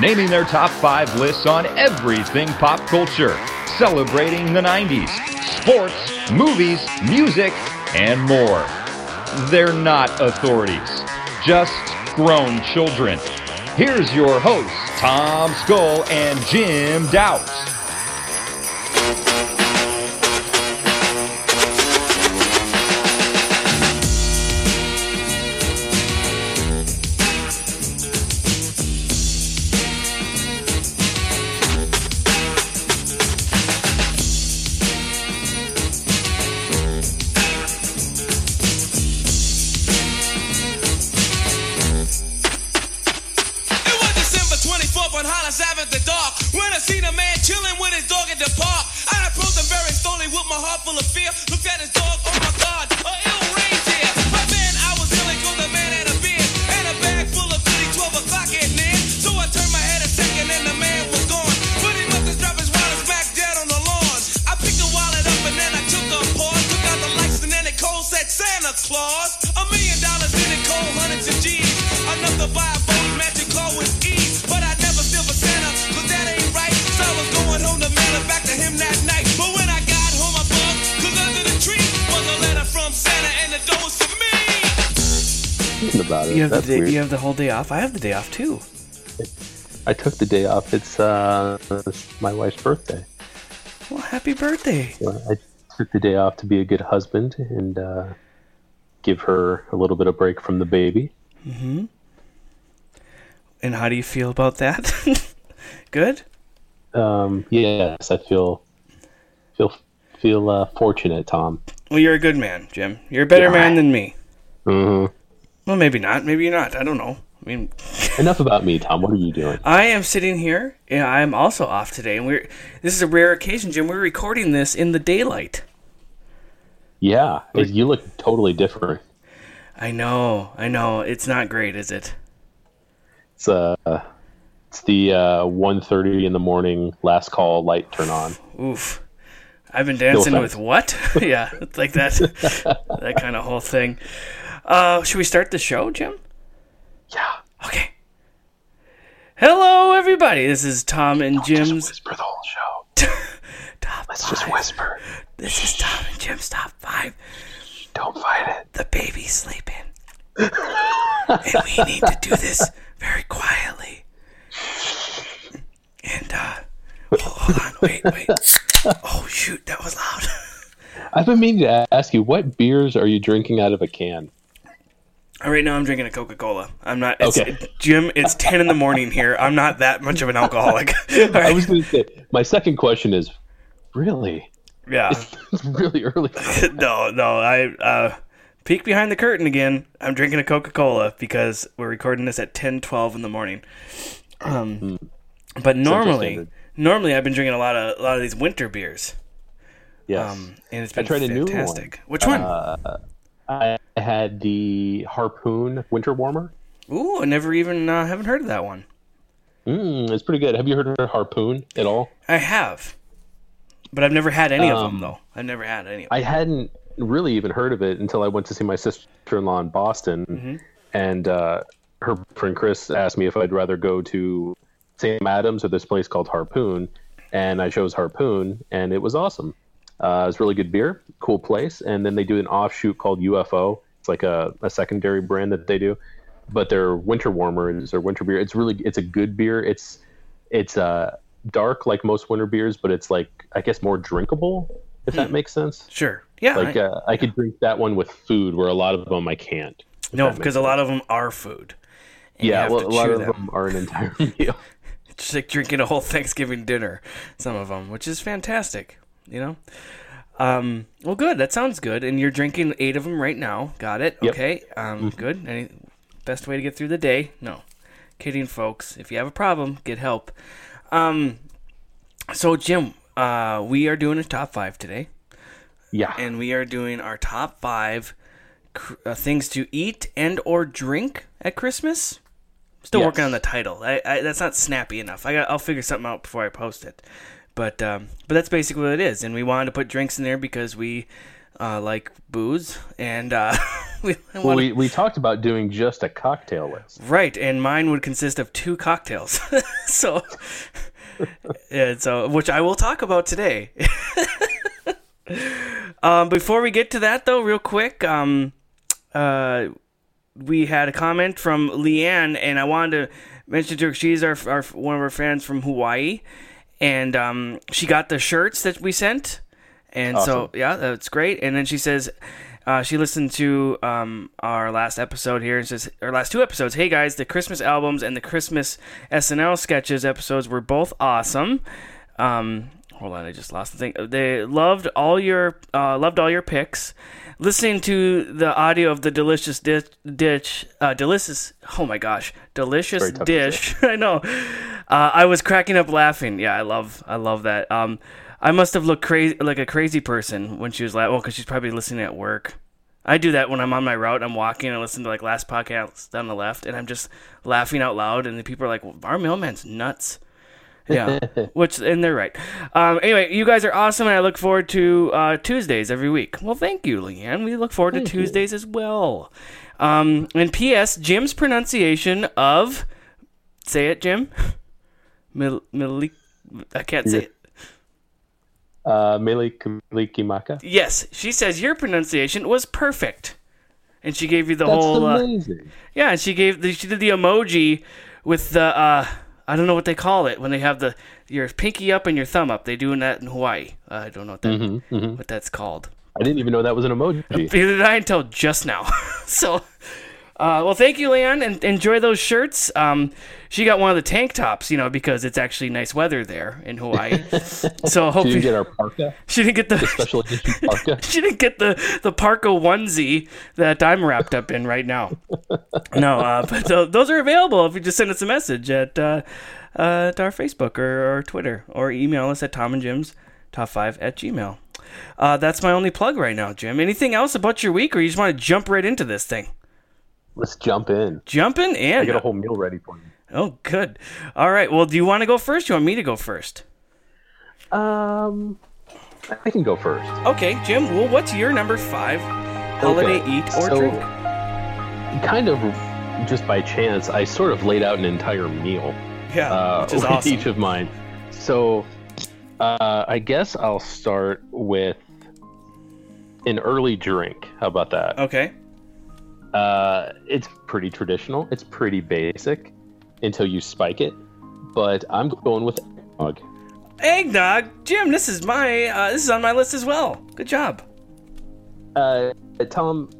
naming their top 5 lists on everything pop culture, celebrating the 90s, sports, movies, music, and more. They're not authorities, just grown children. Here's your hosts, Tom Skull and Jim Doubt. About it. You have That's the day, weird. you have the whole day off. I have the day off too. I took the day off. It's uh, it's my wife's birthday. Well, happy birthday! So I took the day off to be a good husband and uh, give her a little bit of break from the baby. And how do you feel about that? Good. Um, yes, I feel feel feel uh, fortunate, Tom. Well, you're a good man, Jim. You're a better Yeah. man than me. hmm Well, maybe not. Maybe you're not. I don't know. I mean, Enough about me, Tom. What are you doing? I am sitting here. Yeah, I am also off today, and we're. This is a rare occasion, Jim. We're recording this in the daylight. Yeah, you look totally different. I know. I know. It's not great, is it? It's uh, it's the uh, 1.30 in the morning last call light turn on. Oof. I've been dancing offense. with what? yeah, it's like that. that kind of whole thing. Uh, should we start the show, Jim? Yeah. Okay. Hello, everybody. This is Tom and Jim's Whisper the whole show. top Let's five. just whisper. This is Tom and Jim's top five. Don't fight it. The baby's sleeping, and we need to do this very quietly. And uh, hold, hold on, wait, wait. Oh shoot, that was loud. I've been meaning to ask you, what beers are you drinking out of a can? Right now, I'm drinking a Coca Cola. I'm not. It's, Okay. Jim, it's ten in the morning here. I'm not that much of an alcoholic. All I was going to say, my second question is, really? Yeah. It's really early. no, no. I uh, peek behind the curtain again. I'm drinking a Coca Cola because we're recording this at 10, 12 in the morning. Um, but normally, normally I've been drinking a lot of a lot of these winter beers. Yes. Um, and it's been tried a new one. Which one? I had the Harpoon Winter Warmer. Ooh, I never even uh, haven't heard of that one. Mm, it's pretty good. Have you heard of Harpoon at all? I have, but I've never had any of them Um, though. I've never had any. Of I hadn't really even heard of it until I went to see my sister-in-law in Boston, Mm-hmm. and uh, her friend Chris asked me if I'd rather go to Sam Adams or this place called Harpoon, and I chose Harpoon, and it was awesome. Uh, it was really good beer, cool place, and then they do an offshoot called UFO. It's like a, a secondary brand that they do, but their winter warmer is their winter beer. It's really it's a good beer. It's it's uh, dark like most winter beers, but it's like I guess more drinkable if that makes sense. Sure. Yeah. Like I- uh, I could drink that one with food, where a lot of them I can't. no, because a lot of them are food. Yeah, well, a lot of them. them are an entire meal. Just like drinking a whole Thanksgiving dinner, some of them, which is fantastic. You know. Um, well, good. That sounds good. And you're drinking eight of them right now. Got it. Yep. Okay. Um, good. Any best way to get through the day? No. Kidding, folks. If you have a problem, get help. Um, so Jim, uh, we are doing a top five today, Yeah. and we are doing our top five cr- uh, things to eat and or drink at Christmas. Still Yes. working on the title. I, I that's not snappy enough. I got, I'll figure something out before I post it. But um, but that's basically what it is. And we wanted to put drinks in there because we uh, like booze, and uh, we, well, we, we talked about doing just a cocktail list. Right, and mine would consist of two cocktails. so, yeah, so which I will talk about today. um, before we get to that, though, real quick, um, uh, we had a comment from Leanne, and I wanted to mention to her she's our, our one of our fans from Hawaii, and um, she got the shirts that we sent, and so yeah, that's great. And then she says. Uh, she listened to um, our last episode here and says, our last two episodes. Hey guys, the Christmas albums and the Christmas SNL sketches episodes were both awesome. Um, hold on, I just lost the thing. They loved all your uh, loved all your picks. Listening to the audio of the delicious dish, dish uh, delicious. Oh my gosh, delicious Very tough to dish. I know. Uh, I was cracking up laughing. Yeah, I love, I love that. Um, I must have looked crazy, like a crazy person when she was like, well, because she's probably listening at work. I do that when I'm on my route. I'm walking and I listen to like last podcast on the left, and I'm just laughing out loud, and the people are like, well, "Our mailman's nuts." Yeah, which and they're right. Um, anyway, you guys are awesome, and I look forward to uh, Tuesdays every week. Well, thank you, Leanne. We look forward to Tuesdays as well. Um, and P.S. Jim's pronunciation of say it, Jim. Mil- Milik- I can't say it. Uh. Yes, she says your pronunciation was perfect, and she gave you the That's whole. Uh, amazing. yeah, and she gave the, she did the emoji with the uh, I don't know what they call it when they have the your pinky up and your thumb up. They doing that in Hawaii. Uh, I don't know what that Mm-hmm, what that's called. I didn't even know that was an emoji. Neither did I until just now. so, uh, well, thank you, Leanne, and enjoy those shirts. Um, she got one of the tank tops, you know, because it's actually nice weather there in Hawaii. so hope Did you you- get our parka? she didn't get the Special edition parka? she didn't get the the parka onesie that I'm wrapped up in right now. No, uh, but th- those are available if you just send us a message at uh, uh, our Facebook or, or Twitter or email us at Tom and Jim's top five at Gmail. Uh, that's my only plug right now, Jim. Anything else about your week, or you just want to jump right into this thing? Let's jump in. Jumping in? I in. got a whole meal ready for you. Oh, good. All right. Well, do you want to go first? Do you want me to go first? Um, I can go first. Okay, Jim. Well, what's your number five holiday Okay, eat or so- drink? Kind of just by chance, I sort of laid out an entire meal. Yeah, uh, which is with awesome. each of mine. So, uh, I guess I'll start with an early drink. How about that? Okay. Uh, it's pretty traditional. It's pretty basic until you spike it. But I'm going with eggnog. Eggnog, Jim. This is my uh, this is on my list as well. Good job. Uh, Tom,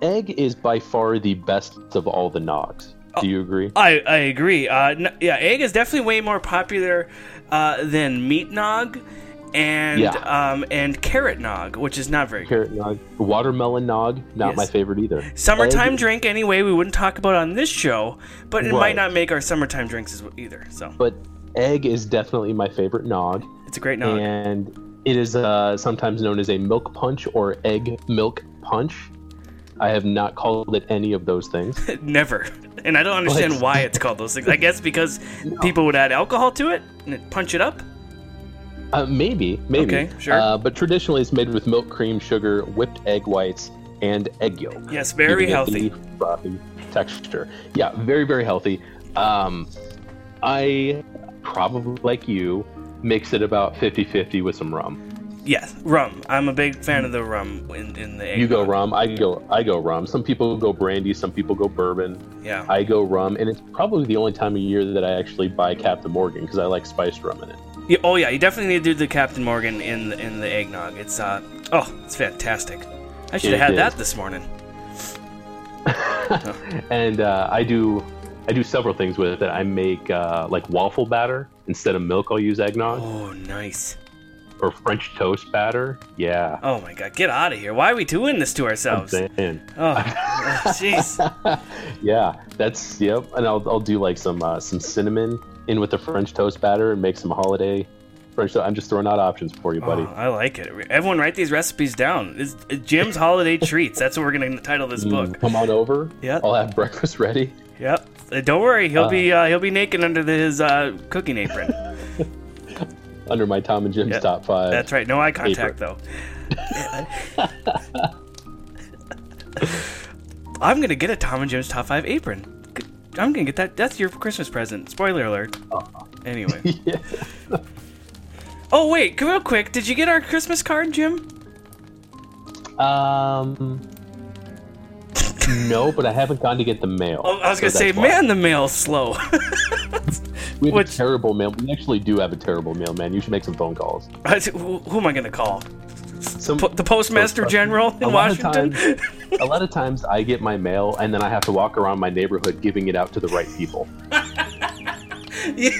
egg is by far the best of all the nogs. Do you agree? I I agree. Uh, n- yeah, egg is definitely way more popular uh, than meat nog, and Yeah. um and carrot nog, which is not very good. Carrot nog, watermelon nog, not Yes. my favorite either. Summertime Egg- drink anyway. We wouldn't talk about on this show, but it might not make our summertime drinks as either. So but egg is definitely my favorite nog. it's a great nog. and it is uh, sometimes known as a milk punch or egg milk punch. I have not called it any of those things. Never. And I don't understand What? why it's called those things. I guess because people would add alcohol to it and punch it up. Uh, maybe, maybe. Okay, sure. Uh, but traditionally, it's made with milk, cream, sugar, whipped egg whites, and egg yolk. Yes, very healthy. frothy texture. Yeah, very, very healthy. Um, I probably, like you, mix it about 50-50 with some rum. Yes, rum. I'm a big fan of the rum in, in the egg. You go rum, I go, I go rum. Some people go brandy, some people go bourbon. Yeah. I go rum, and it's probably the only time of year that I actually buy Captain Morgan because I like spiced rum in it. Yeah, oh yeah, you definitely need to do the Captain Morgan in the, in the eggnog. It's uh oh, it's fantastic. I should have had is. that this morning. And uh, I do, I do several things with it. I make uh, like waffle batter instead of milk. I'll use eggnog, Oh, nice. or French toast batter. Yeah. Oh my god, get out of here! Why are we doing this to ourselves? Oh, oh, jeez. Yeah, that's yep. And I'll, I'll do like some uh, some cinnamon in with the French toast batter and make some holiday French toast. I'm just throwing out options for you, buddy. Oh, I like it. Everyone, write these recipes down. It's Jim's holiday treats. That's what we're gonna title this Mm, book. Come on over. Yeah. I'll have breakfast ready. Yep. Uh, Don't worry, he'll be uh, he'll be naked under the, his uh, cooking apron. under my Tom and Jim's Yeah, top five. That's right. No eye contact though. I'm gonna get a Tom and Jim's top five apron. I'm gonna get that. That's your Christmas present. Spoiler alert. Anyway. Yeah. Oh wait, real quick. Did you get our Christmas card, Jim? Um. no, but I haven't gone to get the mail. Oh, I was gonna say, why. man, the mail's slow. we have which- a terrible mail. We actually do have a terrible mailman. You should make some phone calls. who, who am I gonna call? Some, Po- the Postmaster uh, General a in of Washington. times- a lot of times, I get my mail and then I have to walk around my neighborhood giving it out to the right people. you,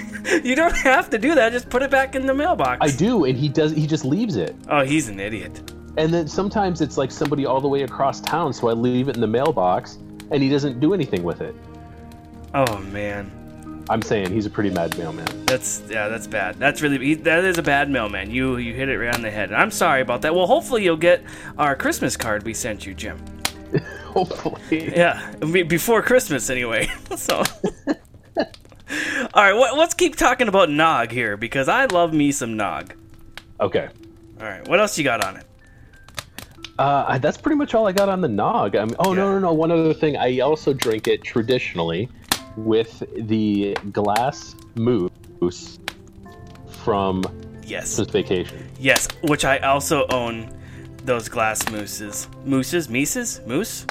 you don't have to do that. Just put it back in the mailbox. I do, and he does. He just leaves it. Oh, he's an idiot. And then sometimes it's like somebody all the way across town, so I leave it in the mailbox, and he doesn't do anything with it. Oh man. I'm saying he's a pretty mad mailman. That's yeah, that's bad. That's really he- that is a bad mailman. You you hit it right on the head. I'm sorry about that. Well, hopefully you'll get our Christmas card we sent you, Jim. Hopefully. Yeah, be- before Christmas anyway. so. All right, what, let's keep talking about Nog here because I love me some Nog. Okay. All right, what else you got on it? Uh, that's pretty much all I got on the nog. I mean, oh no, no, no! One other thing, I also drink it traditionally with the glass moose from Yes, Christmas Vacation. yes, which I also own. Those glass mooses, mooses, mises, moose,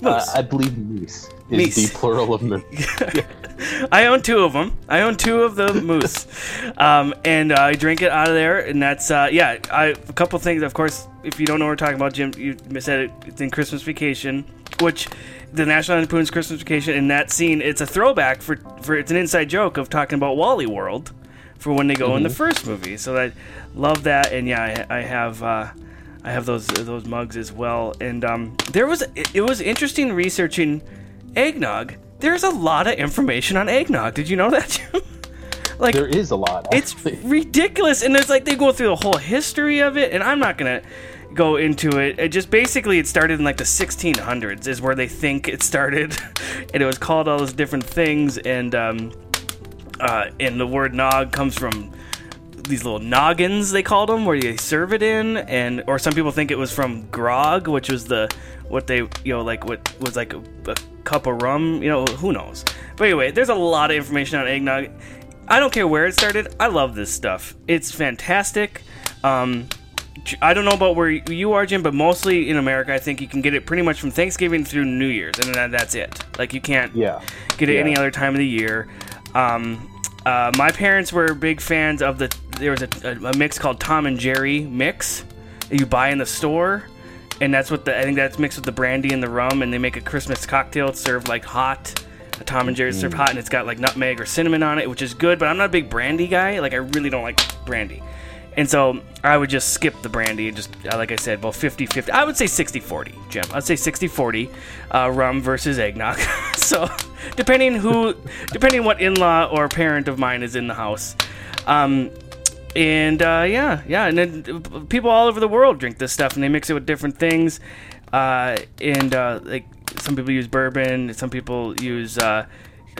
moose. Uh, I believe moose is Meese. the plural of moose. I own two of them. I own two of the moose, um, and uh, I drink it out of there. And that's uh, yeah. I, a couple things, of course. If you don't know what we're talking about, Jim, you said it. It's in Christmas Vacation, which the National Lampoon's Christmas Vacation. In that scene, it's a throwback for for it's an inside joke of talking about Wally World for when they go in the first movie. So I love that, and yeah, I, I have. Uh, I have those those mugs as well, and um, there was it, it was interesting researching eggnog. There's a lot of information on eggnog. Did you know that? Like There is a lot. it's ridiculous, and it's like they go through the whole history of it, and I'm not gonna go into it. It just basically it started in like the 1600s is where they think it started, and it was called all those different things, and um, uh, and the word nog comes from these little noggins they called them where you serve it in and or some people think it was from grog which was the what they you know like what was like a, a cup of rum you know who knows? But anyway there's a lot of information on eggnog. I don't care where it started i love this stuff. It's fantastic. Um I don't know about where you are, Jim, but mostly in America, I think you can get it pretty much from Thanksgiving through New Year's, and then that's it. Like you can't Yeah. get it Yeah. any other time of the year. Um, uh, my parents were big fans of the. There was a, a, a mix called Tom and Jerry mix that you buy in the store, and that's what the I think that's mixed with the brandy and the rum, and they make a Christmas cocktail. It's served like hot. A Tom and Jerry's served hot, and it's got like nutmeg or cinnamon on it, which is good. But I'm not a big brandy guy. Like I really don't like brandy. And so I would just skip the brandy and just, uh, like I said, well, 50 50. I would say 60 40, Jim. I'd say 60 40 uh, rum versus eggnog. so depending who, depending what in law or parent of mine is in the house. Um, and uh, yeah, yeah. And then uh, people all over the world drink this stuff and they mix it with different things. Uh, and uh, like some people use bourbon, some people use.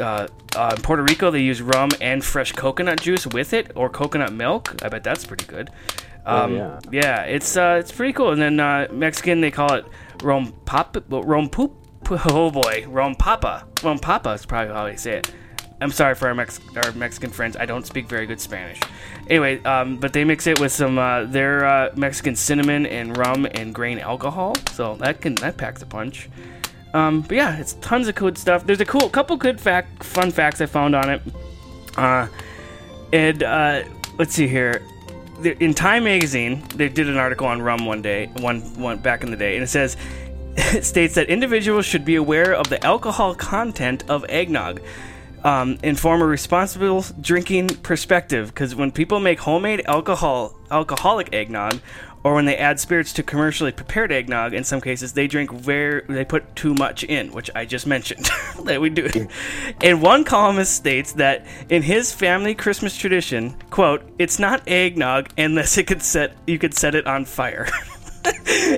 Uh, uh, in Puerto Rico, they use rum and fresh coconut juice with it, or coconut milk. I bet that's pretty good. Um, yeah. yeah, it's uh, it's pretty cool. And then uh, Mexican, they call it rom pop, rom poop. Oh boy, rom papa. Rom papa is probably how they say it. I'm sorry for our, Mex- our Mexican friends. I don't speak very good Spanish. Anyway, um, but they mix it with some uh, their uh, Mexican cinnamon and rum and grain alcohol. So that can that packs a punch. Um, but yeah, it's tons of good stuff. There's a cool couple good fact, fun facts I found on it. Uh, and uh, let's see here. In Time magazine, they did an article on rum one day, one one back in the day, and it says it states that individuals should be aware of the alcohol content of eggnog. um, and form a responsible drinking perspective. Because when people make homemade alcohol alcoholic eggnog, or when they add spirits to commercially prepared eggnog, in some cases they drink very they put too much in, which I just mentioned that we do. And one columnist states that in his family Christmas tradition, quote, "It's not eggnog unless it could set you could set it on fire."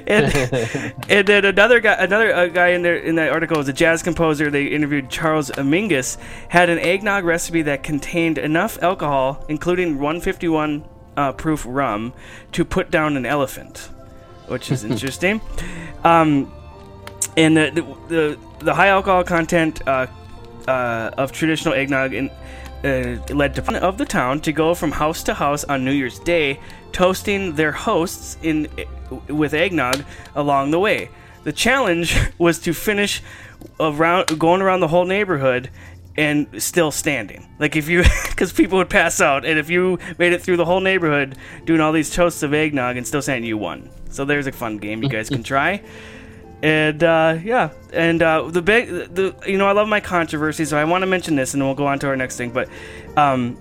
and, and then another guy, another uh, guy in there in that article was a jazz composer. They interviewed Charles Mingus, had an eggnog recipe that contained enough alcohol, including 151 uh, proof rum, to put down an elephant, which is interesting. Um, and the, the the the high alcohol content uh, uh, of traditional eggnog in, uh, led to of the town to go from house to house on New Year's Day, toasting their hosts in with eggnog along the way. The challenge was to finish around going around the whole neighborhood and still standing. Like if you, because people would pass out, and if you made it through the whole neighborhood doing all these toasts of eggnog and still standing, you won. So there's a fun game you guys can try. And uh, yeah, and uh, the big, the you know, I love my controversy, so I want to mention this, and we'll go on to our next thing. But um,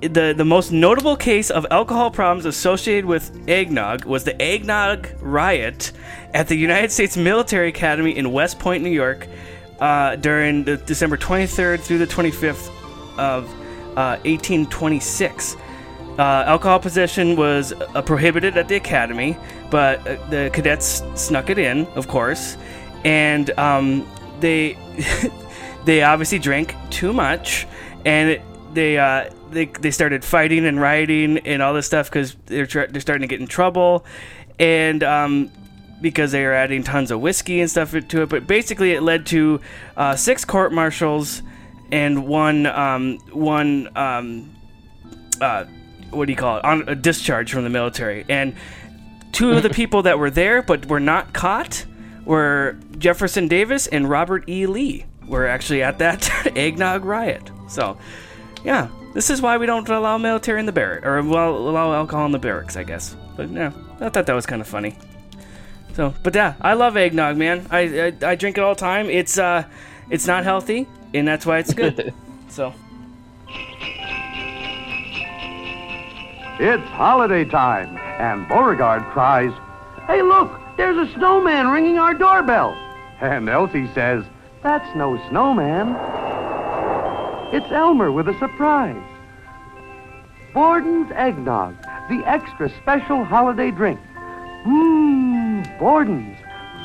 the the most notable case of alcohol problems associated with eggnog was the eggnog riot at the United States Military Academy in West Point, New York, uh, during the December 23rd through the 25th of uh, 1826. Uh, alcohol possession was uh, prohibited at the academy, but uh, the cadets snuck it in, of course, and um, they they obviously drank too much, and it, they uh, they they started fighting and rioting and all this stuff because they're they're starting to get in trouble, and um, because they are adding tons of whiskey and stuff to it. But basically, it led to uh, six court martials and one um, one um, uh, what do you call it on a discharge from the military and two of the people that were there but were not caught were Jefferson Davis and Robert E. Lee were actually at that eggnog riot. So, yeah, this is why we don't allow military in the barracks, or well allow alcohol in the barracks, I guess. But yeah, I thought that was kind of funny. So, but yeah, I love eggnog, man. I, I I drink it all the time. It's uh, it's not healthy, and that's why it's good. so. It's holiday time, and Beauregard cries, Hey, look, there's a snowman ringing our doorbell. And Elsie says, That's no snowman. It's Elmer with a surprise. Borden's Eggnog, the extra special holiday drink. Mmm, Borden's,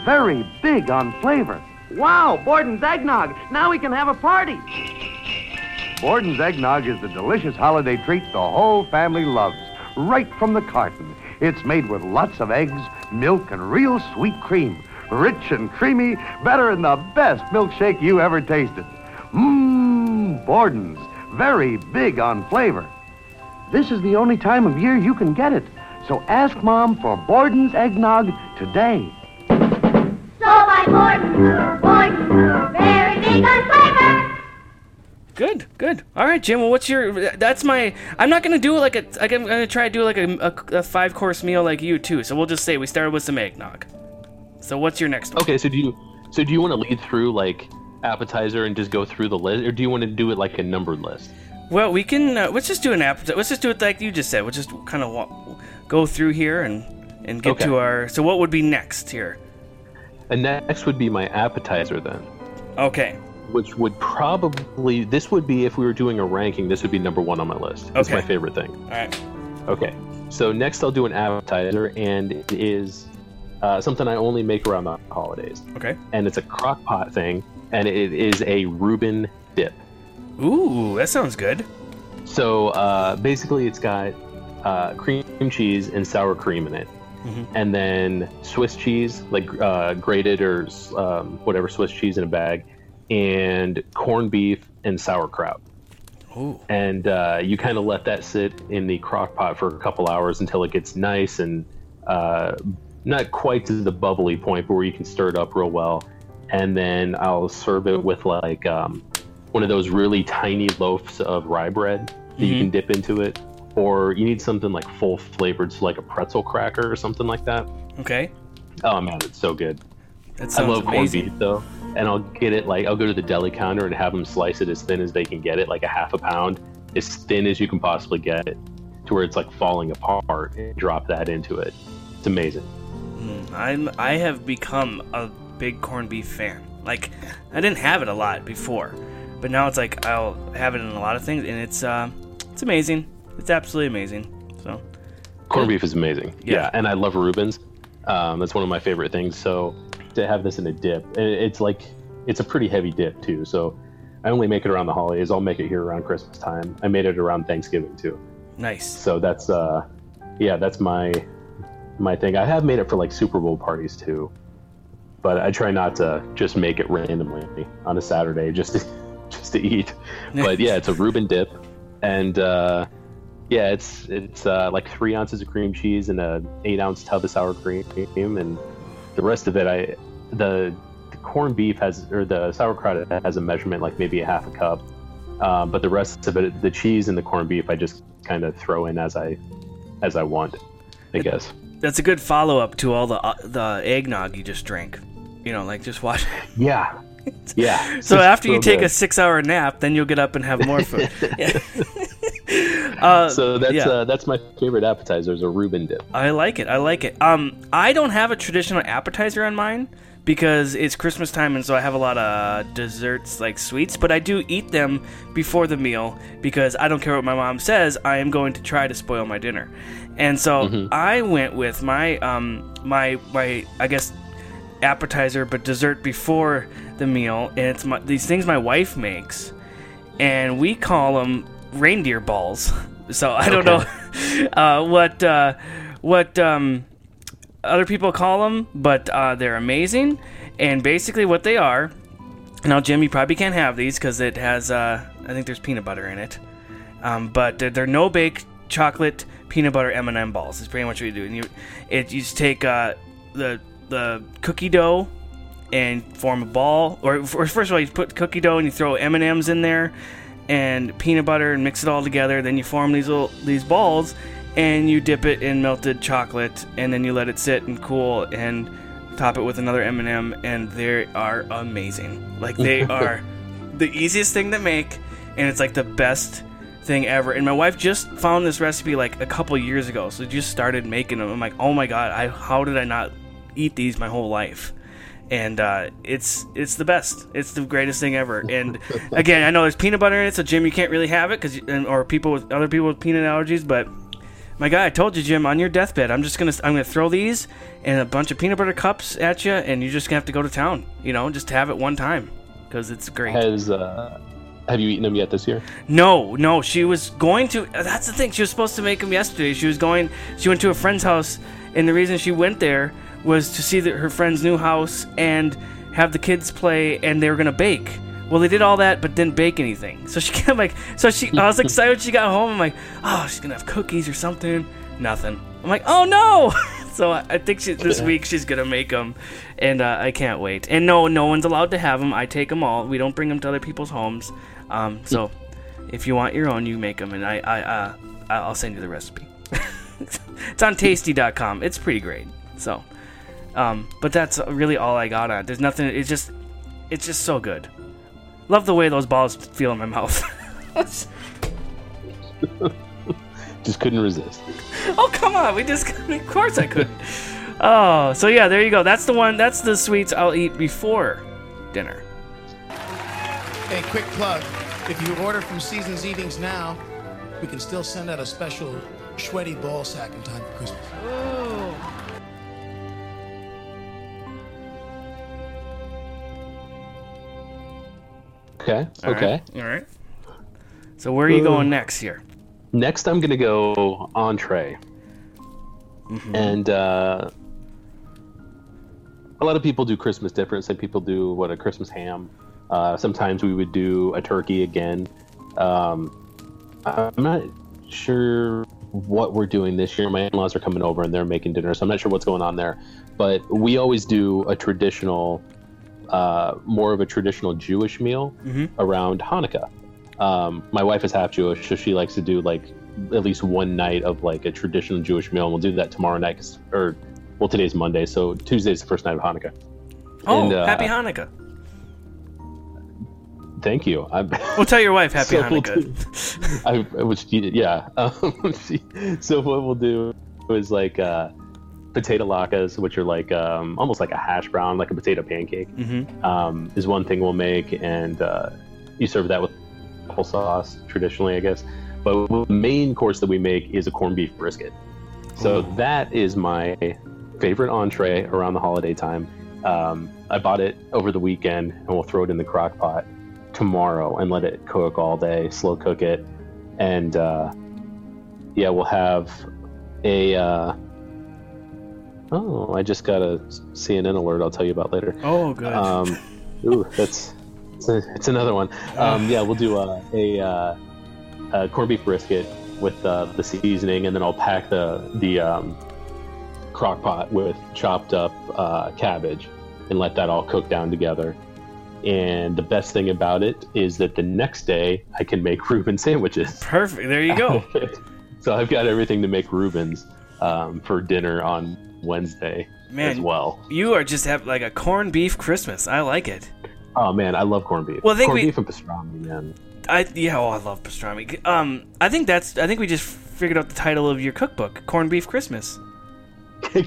very big on flavor. Wow, Borden's Eggnog, now we can have a party. Borden's Eggnog is the delicious holiday treat the whole family loves, right from the carton. It's made with lots of eggs, milk, and real sweet cream. Rich and creamy, better than the best milkshake you ever tasted. Mmm, Borden's, very big on flavor. This is the only time of year you can get it. So ask Mom for Borden's Eggnog today. So by Gordon, Gordon, very big on flavor. Good, good. All right, Jim. Well, what's your? That's my. I'm not gonna do like a. Like I'm gonna try to do like a, a, a five course meal like you too. So we'll just say we started with some eggnog. So what's your next one? Okay, so do you so do you want to lead through like appetizer and just go through the list, or do you want to do it like a numbered list? Well, we can. Uh, let's just do an appetizer. Let's just do it like you just said. We'll just kind of wa- go through here and and get Okay. to our. So what would be next here? And next would be my appetizer then, Okay. which would probably this would be if we were doing a ranking. This would be number one on my list. It's my favorite thing. All right. Okay, so next I'll do an appetizer, and it is uh, something I only make around the holidays, Okay. and it's a crock pot thing, and it is a Reuben dip. Ooh, that sounds good. So uh, basically, it's got uh, cream cheese and sour cream in it, Mhm. and then Swiss cheese, like uh, grated or um, whatever Swiss cheese in a bag, and corned beef and sauerkraut. Ooh. And uh, you kind of let that sit in the crock pot for a couple hours until it gets nice and uh, not quite to the bubbly point, but where you can stir it up real well. And then I'll serve it with like um, one of those really tiny loaves of rye bread that you Mhm. can dip into it. Or you need something like full flavored, so like a pretzel cracker or something like that. Okay. Oh man, it's so good. That I sounds love corned beef though, and I'll get it like I'll go to the deli counter and have them slice it as thin as they can get it, like a half a pound, as thin as you can possibly get it, to where it's like falling apart. And drop that into it. It's amazing. Mm, I'm I have become a big corned beef fan. Like I didn't have it a lot before, but now it's like I'll have it in a lot of things, and it's uh, it's amazing. It's absolutely amazing. So Corned beef is amazing. Yeah. Yeah, and I love Reubens. Um, that's one of my favorite things. So to have this in a dip, it's like it's a pretty heavy dip too. So I only make it around the holidays. I'll make it here around Christmas time. I made it around Thanksgiving too. nice. So that's uh, yeah, that's my my thing. I have made it for like Super Bowl parties too, but I try not to just make it randomly on a Saturday just to, just to eat. But yeah, it's a Reuben dip, and uh, yeah, it's it's uh, like three ounces of cream cheese and a eight ounce tub of sour cream, and the rest of it, I the, the corned beef has or the sauerkraut has a measurement like maybe a half a cup, uh, but the rest of it, the cheese and the corned beef, I just kind of throw in as I as I want, I guess. That's a good follow up to all the uh, the eggnog you just drank. You know, like just watch. Yeah, yeah. So after you take good. a six hour nap, then you'll get up and have more food. Yeah. uh, so that's yeah. uh, that's my favorite appetizer is a Reuben dip. I like it. I like it. Um, I don't have a traditional appetizer on mine because it's Christmas time, and so I have a lot of desserts like sweets. But I do eat them before the meal because I don't care what my mom says. I am going to try to spoil my dinner, and so I went with my um my my I guess appetizer but dessert before the meal, and it's my, these things my wife makes, and we call them reindeer balls. So I don't Okay. know uh, what uh, what um, other people call them, but uh, they're amazing. And basically, what they are. Now, Jim, you probably can't have these because it has. Uh, I think there's peanut butter in it. Um, but they're, they're no bake chocolate peanut butter M&M balls. It's pretty much what you do. And you, it you just take uh, the the cookie dough and form a ball. Or, or first of all, you put cookie dough and you throw M and M's in there and peanut butter and mix it all together. Then you form these little these balls and you dip it in melted chocolate and then you let it sit and cool and top it with another M&M and they are amazing. Like they are the easiest thing to make and it's like the best thing ever. And my wife just found this recipe like a couple years ago, so just started making them. I'm like, oh my god, I how did I not eat these my whole life? And uh, it's it's the best. It's the greatest thing ever. And again, I know there's peanut butter in it, so Jim, you can't really have it because or people with other people with peanut allergies. But my guy, I told you, Jim, on your deathbed, I'm just gonna I'm gonna throw these and a bunch of peanut butter cups at you, and you're just gonna have to go to town. You know, just have it one time because it's great. Has uh, have you eaten them yet this year? No, no, she was going to. That's the thing. She was supposed to make them yesterday. She was going. She went to a friend's house, and the reason she went there was to see her friend's new house and have the kids play, and they were gonna bake. Well, they did all that, but didn't bake anything. So she kept like, so she. I was excited when she got home. I'm like, oh, she's gonna have cookies or something. Nothing. I'm like, oh no. so I, I think she, this week she's gonna make them, and uh, I can't wait. And no, no one's allowed to have them. I take them all. We don't bring them to other people's homes. Um, so if you want your own, you make them, and I, I, uh, I'll send you the recipe. it's on Tasty.com. It's pretty great. So, um, but that's really all I got on. There's nothing. It's just, it's just so good. Love the way those balls feel in my mouth. Just couldn't resist. oh come on, we just. Of course I could. Oh, so yeah, there you go. That's the one. That's the sweets I'll eat before dinner. Hey, quick plug. If you order from Seasons Eatings now, we can still send out a special sweaty ball sack in time for Christmas. Okay. All okay. right, All right. So where are you going next here? Next, I'm gonna go entree, Mm-hmm. and uh, a lot of people do Christmas different. Some people do what a Christmas ham. Uh, sometimes we would do a turkey again. Um, I'm not sure what we're doing this year. My in-laws are coming over and they're making dinner, so I'm not sure what's going on there. But we always do a traditional, uh, more of a traditional Jewish meal Mhm. around Hanukkah. Um, my wife is half Jewish, so she likes to do like at least one night of like a traditional Jewish meal. And we'll do that tomorrow night, 'cause- or well, today's Monday, so Tuesday's the first night of Hanukkah. Oh, And, uh, happy Hanukkah. Thank you. I'm, We'll tell your wife Happy So we'll Hanukkah. I, I was yeah. Um, so what we'll do is like uh, potato latkes, which are like um, almost like a hash brown, like a potato pancake. Mhm. Um, is one thing we'll make, and uh, you serve that with applesauce traditionally, I guess. But the main course that we make is a corned beef brisket. So Ooh. that is my favorite entree around the holiday time. Um, I bought it over the weekend, and we'll throw it in the crock pot tomorrow and let it cook all day, slow cook it, and uh, yeah, we'll have a. Uh, oh, I just got a CNN alert. I'll tell you about later. Oh, good. Um, ooh, that's it's, a, it's another one. Um, yeah, we'll do a, a, uh, a corned beef brisket with uh, the seasoning, and then I'll pack the the um, crock pot with chopped up uh, cabbage and let that all cook down together. And the best thing about it is that the next day I can make Reuben sandwiches. Perfect. There you go. so I've got everything to make Reubens um, for dinner on Wednesday Man, as well. You are just have like a corned beef Christmas. I like it. Oh man, I love corned beef. Well, I think corned we- beef and pastrami, man. I yeah, oh, I love pastrami. Um, I think that's. I think we just figured out the title of your cookbook, corned beef Christmas.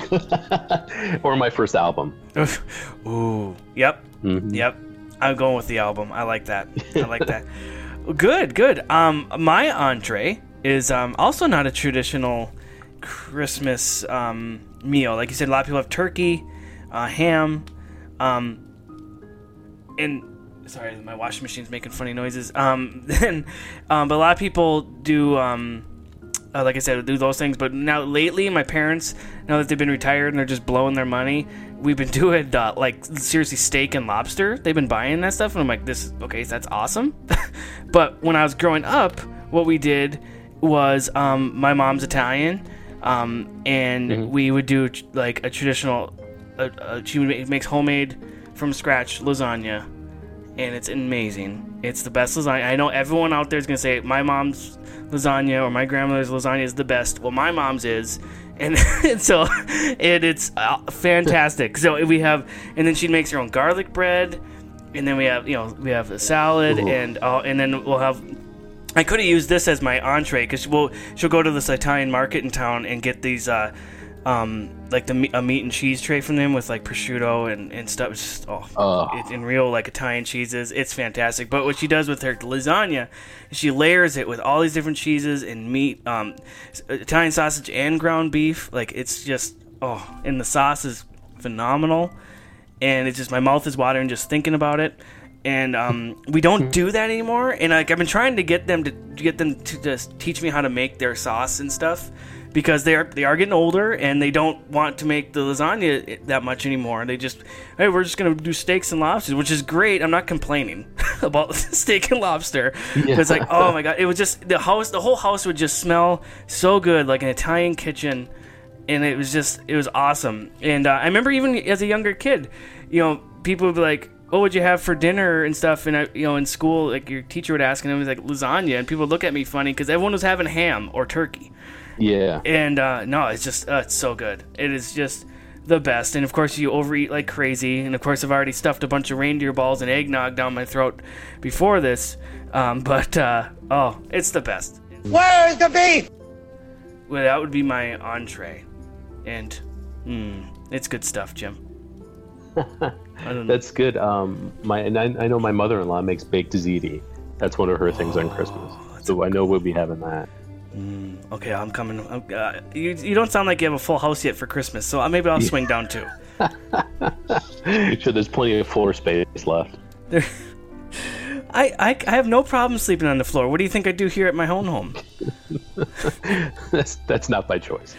or my first album. Ooh, yep, Mhm. yep. I'm going with the album. I like that. I like that. good, good. Um, my entree is um also not a traditional Christmas um meal. Like you said, a lot of people have turkey, uh, ham, um, and sorry, my washing machine's making funny noises. Um, then, um, but a lot of people do um uh, like I said, do those things. But now lately, my parents, now that they've been retired and they're just blowing their money, we've been doing uh, like seriously steak and lobster. They've been buying that stuff, and I'm like, this okay, that's awesome. but when I was growing up, what we did was um, my mom's Italian, um, and we would do like a traditional. Uh, uh, she makes homemade from scratch lasagna and it's amazing. It's the best lasagna. I know everyone out there is gonna say my mom's lasagna or my grandmother's lasagna is the best. Well, my mom's is, and, so and it's uh, fantastic. so we have, and then she makes her own garlic bread, and then we have you know we have a salad, Ooh. and uh, and then we'll have. I could have used this as my entree because we'll, she'll go to this Italian market in town and get these. Uh, um, like the a meat and cheese tray from them with like prosciutto and, and stuff. It's just, oh, it's in real like Italian cheeses. It's fantastic. But what she does with her lasagna, she layers it with all these different cheeses and meat, um, Italian sausage and ground beef. Like it's just oh, and the sauce is phenomenal. And it's just my mouth is watering just thinking about it. And um, we don't do that anymore. And like I've been trying to get them to get them to just teach me how to make their sauce and stuff because they are they are getting older and they don't want to make the lasagna that much anymore. They just hey, we're just gonna do steaks and lobsters, which is great. I'm not complaining about steak and lobster. It's like oh my god, it was just the house, the whole house would just smell so good, like an Italian kitchen, and it was just it was awesome. And uh, I remember even as a younger kid, you know, people would be like. What would you have for dinner and stuff? And I, you know, in school, like your teacher would ask, and it was like lasagna, and people would look at me funny because everyone was having ham or turkey. Yeah. And uh, no, it's just uh, it's so good. It is just the best. And of course, you overeat like crazy. And of course, I've already stuffed a bunch of reindeer balls and eggnog down my throat before this. Um, but uh, oh, it's the best. Where's the beef? Well, that would be my entree, and mm, it's good stuff, Jim. I don't know. That's good. Um, my and I, I know my mother-in-law makes baked ziti. That's one of her things on Christmas. So I know we'll be having that. Okay, I'm coming. Uh, you, you don't sound like you have a full house yet for Christmas, so maybe I'll swing down too. sure, there's plenty of floor space left. There, I, I I have no problem sleeping on the floor. What do you think I do here at my own home? that's that's not by choice.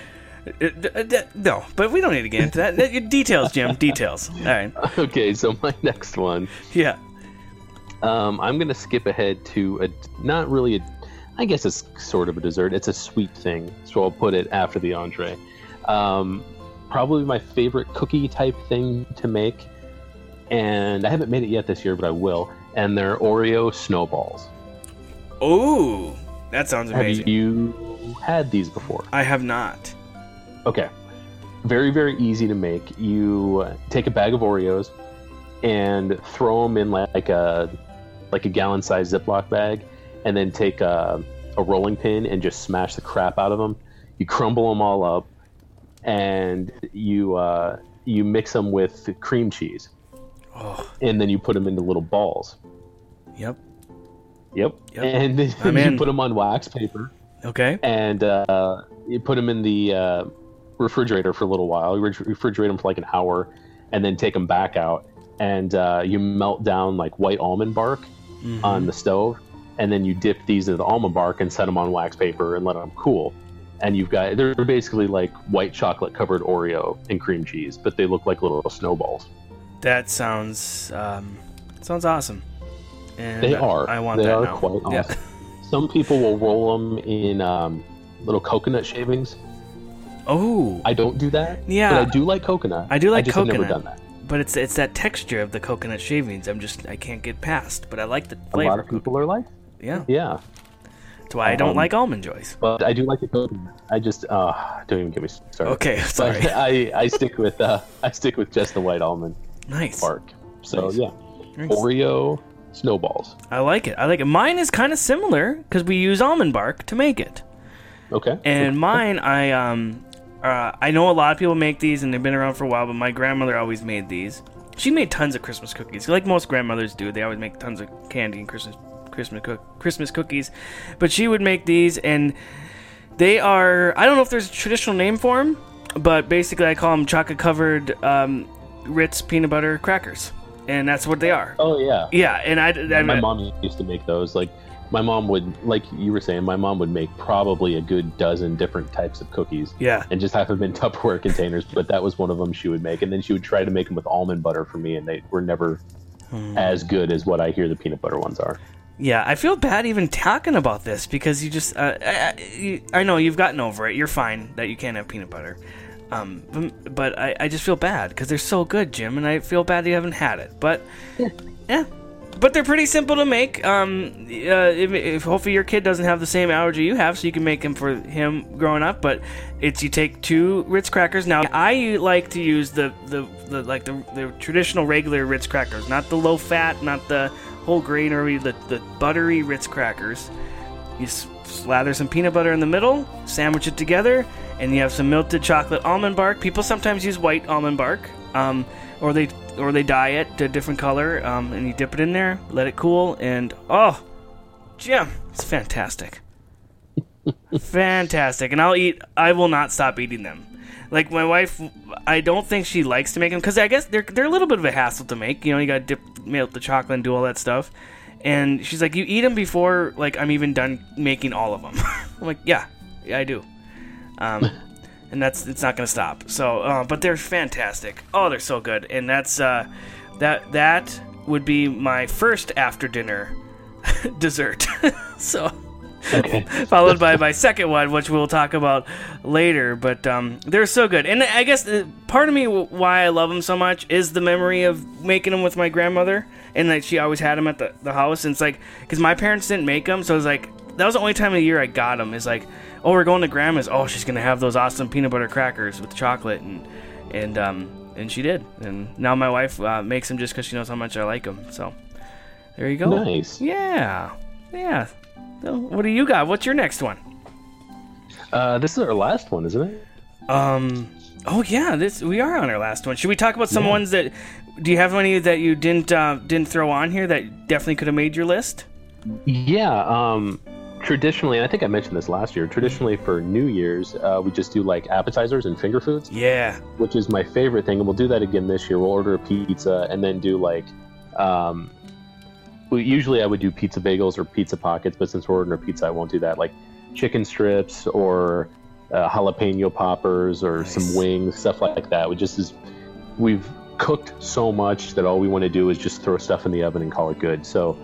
Uh, uh, no, but we don't need to get into that. Details, Jim. Details. All right. Okay, so my next one. Yeah. Um, I'm gonna skip ahead to a not really a, I guess it's sort of a dessert. It's a sweet thing, so I'll put it after the entree. Um, probably my favorite cookie type thing to make, and I haven't made it yet this year, but I will. And they're Oreo snowballs. Ooh, that sounds amazing. Have you had these before? I have not. Okay. Very, very easy to make. You take a bag of Oreos and throw them in like a like a gallon-sized Ziploc bag, and then take a, a rolling pin and just smash the crap out of them. You crumble them all up, and you uh, you mix them with cream cheese, Oh, and then you put them into little balls. yep. Yep. Yep. And I'm you in. put them on wax paper, Okay. and uh, you put them in the uh, refrigerator for a little while. You refrigerate them for like an hour, and then take them back out, and uh, you melt down like white almond bark Mhm. on the stove, and then you dip these in the almond bark and set them on wax paper and let them cool. And you've got they're basically like white chocolate covered Oreo and cream cheese, but they look like little snowballs. That sounds um, sounds awesome. And They I- are. I want they that are now. quite awesome. Yeah. Some people will roll them in um, little coconut shavings. Oh. I don't do that. Yeah. But I do like coconut. I do like I just coconut. have never done that. But it's it's that texture of the coconut shavings. I'm just I can't get past. But I like the flavor. A lot of people are like. Yeah. Yeah. That's why I don't Um, like almond joys. But I do like the coconut. I just uh, don't even get me started. Okay, But sorry. I, I stick with uh, I stick with just the white almond Nice. bark. So Nice. yeah, Nice. Oreo snowballs. I like it. I like it. Mine is kind of similar because we use almond bark to make it. Okay. And mine, I um, uh, I know a lot of people make these and they've been around for a while, but my grandmother always made these. She made tons of Christmas cookies, like most grandmothers do. They always make tons of candy and Christmas Christmas cook Christmas cookies, but she would make these, and they are I don't know if there's a traditional name for them, but basically I call them chocolate covered um, Ritz peanut butter crackers, and that's what they are. Oh yeah. Yeah, and I, I my mom used to make those. Like my mom would, like you were saying, my mom would make probably a good dozen different types of cookies. Yeah. And just have them in Tupperware containers. But that was one of them she would make, and then she would try to make them with almond butter for me, and they were never Hmm. as good as what I hear the peanut butter ones are. Yeah, I feel bad even talking about this because you just, uh, I, I, you- I know you've gotten over it. You're fine that you can't have peanut butter. Um, but, but I, I just feel bad because they're so good, Jim, and I feel bad you haven't had it. But, yeah. But they're pretty simple to make. Um, uh, if, if hopefully your kid doesn't have the same allergy you have, so you can make them for him growing up. But it's you take two Ritz crackers. Now I like to use the the, the like the, the traditional regular Ritz crackers, not the low fat, not the whole grain or the the buttery Ritz crackers. You slather some peanut butter in the middle, sandwich it together, and you have some melted chocolate almond bark. People sometimes use white almond bark, um, or they or they dye it to a different color, um, and you dip it in there, let it cool, and oh, Jim, it's fantastic, fantastic. And I'll eat. I will not stop eating them. Like my wife, I don't think she likes to make them because I guess they're they're a little bit of a hassle to make. You know, you got to dip melt the chocolate and do all that stuff. And she's like, "You eat them before like I'm even done making all of them." I'm like, "Yeah, yeah, I do." Um, and that's it's not gonna stop. So, uh, but they're fantastic. Oh, they're so good. And that's uh, that that would be my first after dinner dessert. so. Followed by my second one, which we'll talk about later. But um, they're so good, and I guess uh, part of me why I love them so much is the memory of making them with my grandmother, and like she always had them at the, the house. And it's like because my parents didn't make them, so it's like that was the only time of the year I got them. Is like, oh, we're going to grandma's. Oh, she's gonna have those awesome peanut butter crackers with chocolate, and and um and she did. And now my wife uh, makes them just because she knows how much I like them. So there you go. Nice. Yeah, yeah. So, what do you got? What's your next one? Uh, this is our last one, isn't it? Um. Oh yeah, this we are on our last one. Should we talk about some Yeah. ones that? Do you have any that you didn't uh, didn't throw on here that definitely could have made your list? Yeah. Um, traditionally, and I think I mentioned this last year. Traditionally, for New Year's, uh, we just do like appetizers and finger foods. Yeah. Which is my favorite thing, and we'll do that again this year. We'll order a pizza and then do like, um, well, usually I would do pizza bagels or pizza pockets, but since we're ordering a pizza, I won't do that. Like chicken strips or uh, jalapeno poppers or some wings, stuff like that. We just is we've cooked so much that all we want to do is just throw stuff in the oven and call it good. So,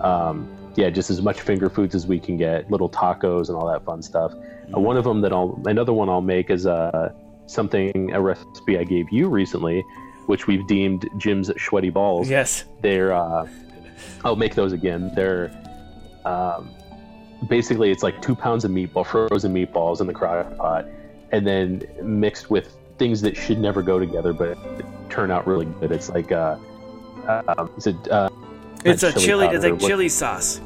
um, yeah, just as much finger foods as we can get, little tacos and all that fun stuff. Uh, one of them that I'll, another one I'll make is uh, something, a recipe I gave you recently, which we've deemed Jim's sweaty balls. Yes. They're, uh, I'll make those again. They're, um, basically it's like two pounds of meatball, frozen meatballs in the crock pot, and then mixed with things that should never go together, but turn out really good. It's like, uh, uh, is it uh, It's a chili. powder, It's like what- chili sauce.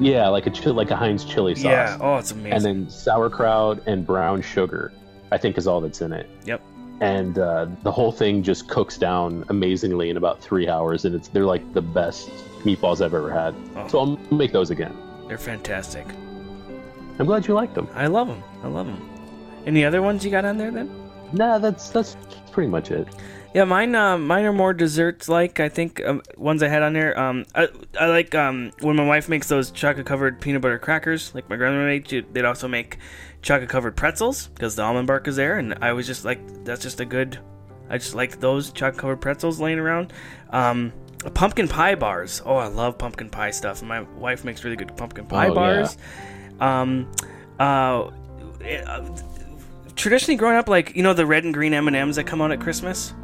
Yeah, like a chili, like a Heinz chili sauce. Yeah. Oh, it's amazing. And then sauerkraut and brown sugar, I think, is all that's in it. Yep. And uh, the whole thing just cooks down amazingly in about three hours, and it's they're like the best meatballs I've ever had. Oh. So I'll make those again. They're fantastic. I'm glad you liked them. I love them. I love them. Any other ones you got on there then? Nah, that's that's pretty much it. Yeah, mine uh, mine are more desserts like. I think um, ones I had on there. Um, I, I like um, when my wife makes those chocolate covered peanut butter crackers. Like my grandmother made, she- they'd also make chocolate covered pretzels because the almond bark is there, and I was just like, that's just a good. I just like those chocolate covered pretzels laying around. Um, pumpkin pie bars. Oh, I love pumpkin pie stuff. My wife makes really good pumpkin pie Oh, bars. Um, uh, eh, uh, traditionally growing up, like you know the red and green M and M's that come out at Christmas.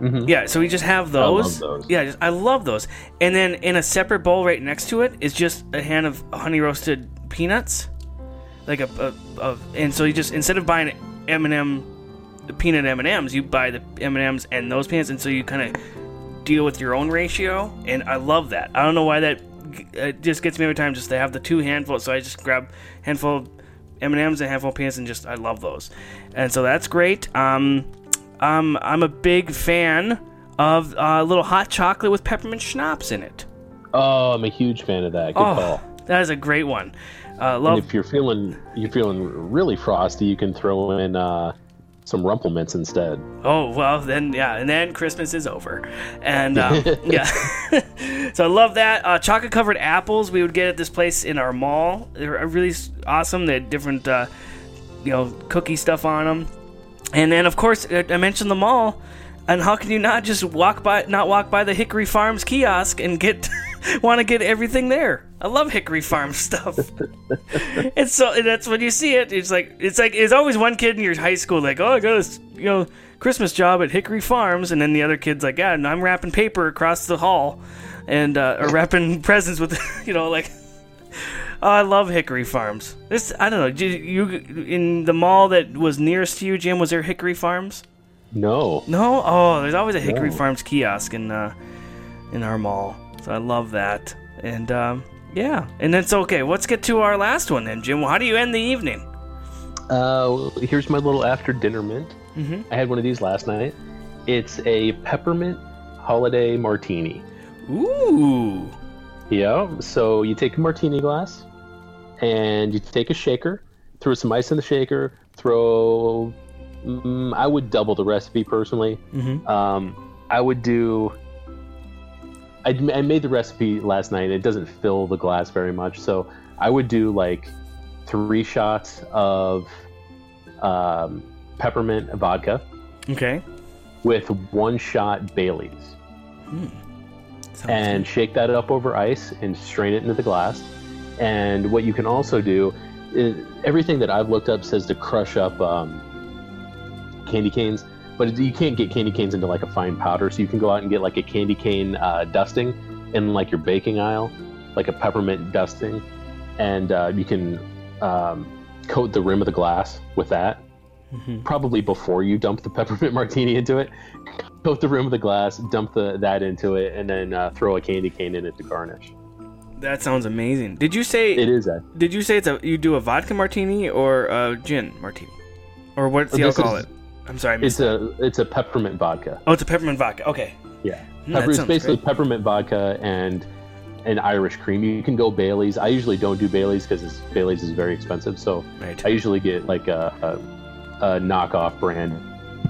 Mhm. Yeah, so we just have I love those. those. Yeah, just, I love those. And then in a separate bowl right next to it is just a hand of honey roasted peanuts, like a, a, a and so you just instead of buying M and M, peanut M and M's, you buy the M and M's and those peanuts, and so you kind of deal with your own ratio. And I love that. I don't know why that it just gets me every time. Just to have the two handfuls, so I just grab handful of M and M's and handful of peanuts, and just I love those. And so that's great. Um, um, I'm a big fan of uh, little hot chocolate with peppermint schnapps in it. Oh, I'm a huge fan of that. Good oh, call. that is a great one. Uh, And love. if you're feeling you're feeling really frosty, you can throw in uh, some Rumple Minze instead. Oh well, then yeah, and then Christmas is over, and um, yeah. so I love that uh, chocolate covered apples we would get at this place in our mall. They're really awesome. They had different, uh, you know, cookie stuff on them, and then of course I mentioned the mall. And how can you not just walk by, not walk by the Hickory Farms kiosk and get, want to get everything there? I love Hickory Farms stuff. and so and that's when you see it. It's like it's like there's always one kid in your high school like, oh, I got a you know Christmas job at Hickory Farms, and then the other kid's like, yeah, and I'm wrapping paper across the hall, and uh, or wrapping presents with you know like. Oh, I love Hickory Farms. This I don't know. Did you in the mall that was nearest to you, Jim? Was there Hickory Farms? No. No. Oh, there's always a Hickory No. Farms kiosk in uh, in our mall. So I love that. And um, yeah, and it's okay. Let's get to our last one then, Jim. How do you end the evening? Uh, here's my little after dinner mint. Mhm. I had one of these last night. It's a peppermint holiday martini. Ooh. Yeah. So you take a martini glass, and you take a shaker, throw some ice in the shaker, throw. Mm, I would double the recipe personally. Mhm. Um, I would do. I, I made the recipe last night. It doesn't fill the glass very much, so I would do like three shots of um, peppermint vodka Okay. with one shot Bailey's, Hmm. And shake that up over ice and strain it into the glass. And what you can also do, is, everything that I've looked up says to crush up um, candy canes, but you can't get candy canes into like a fine powder. So you can go out and get like a candy cane uh, dusting in like your baking aisle, like a peppermint dusting, and uh, you can um, coat the rim of the glass with that. Mhm. Probably before you dump the peppermint martini into it, coat the rim of the glass, dump the that into it, and then uh, throw a candy cane in it to garnish. That sounds amazing. Did you say It is that. Did you say it's a you do a vodka martini or a gin martini, or what's the alcohol? is- it? I'm sorry, It's a it's a peppermint vodka. Oh, it's a peppermint vodka. Okay. Yeah, Hmm, that Pepper, it's basically great. peppermint vodka and an Irish cream. You can go Bailey's. I usually don't do Bailey's because Bailey's is very expensive. So Right. I usually get like a, a, a knockoff brand,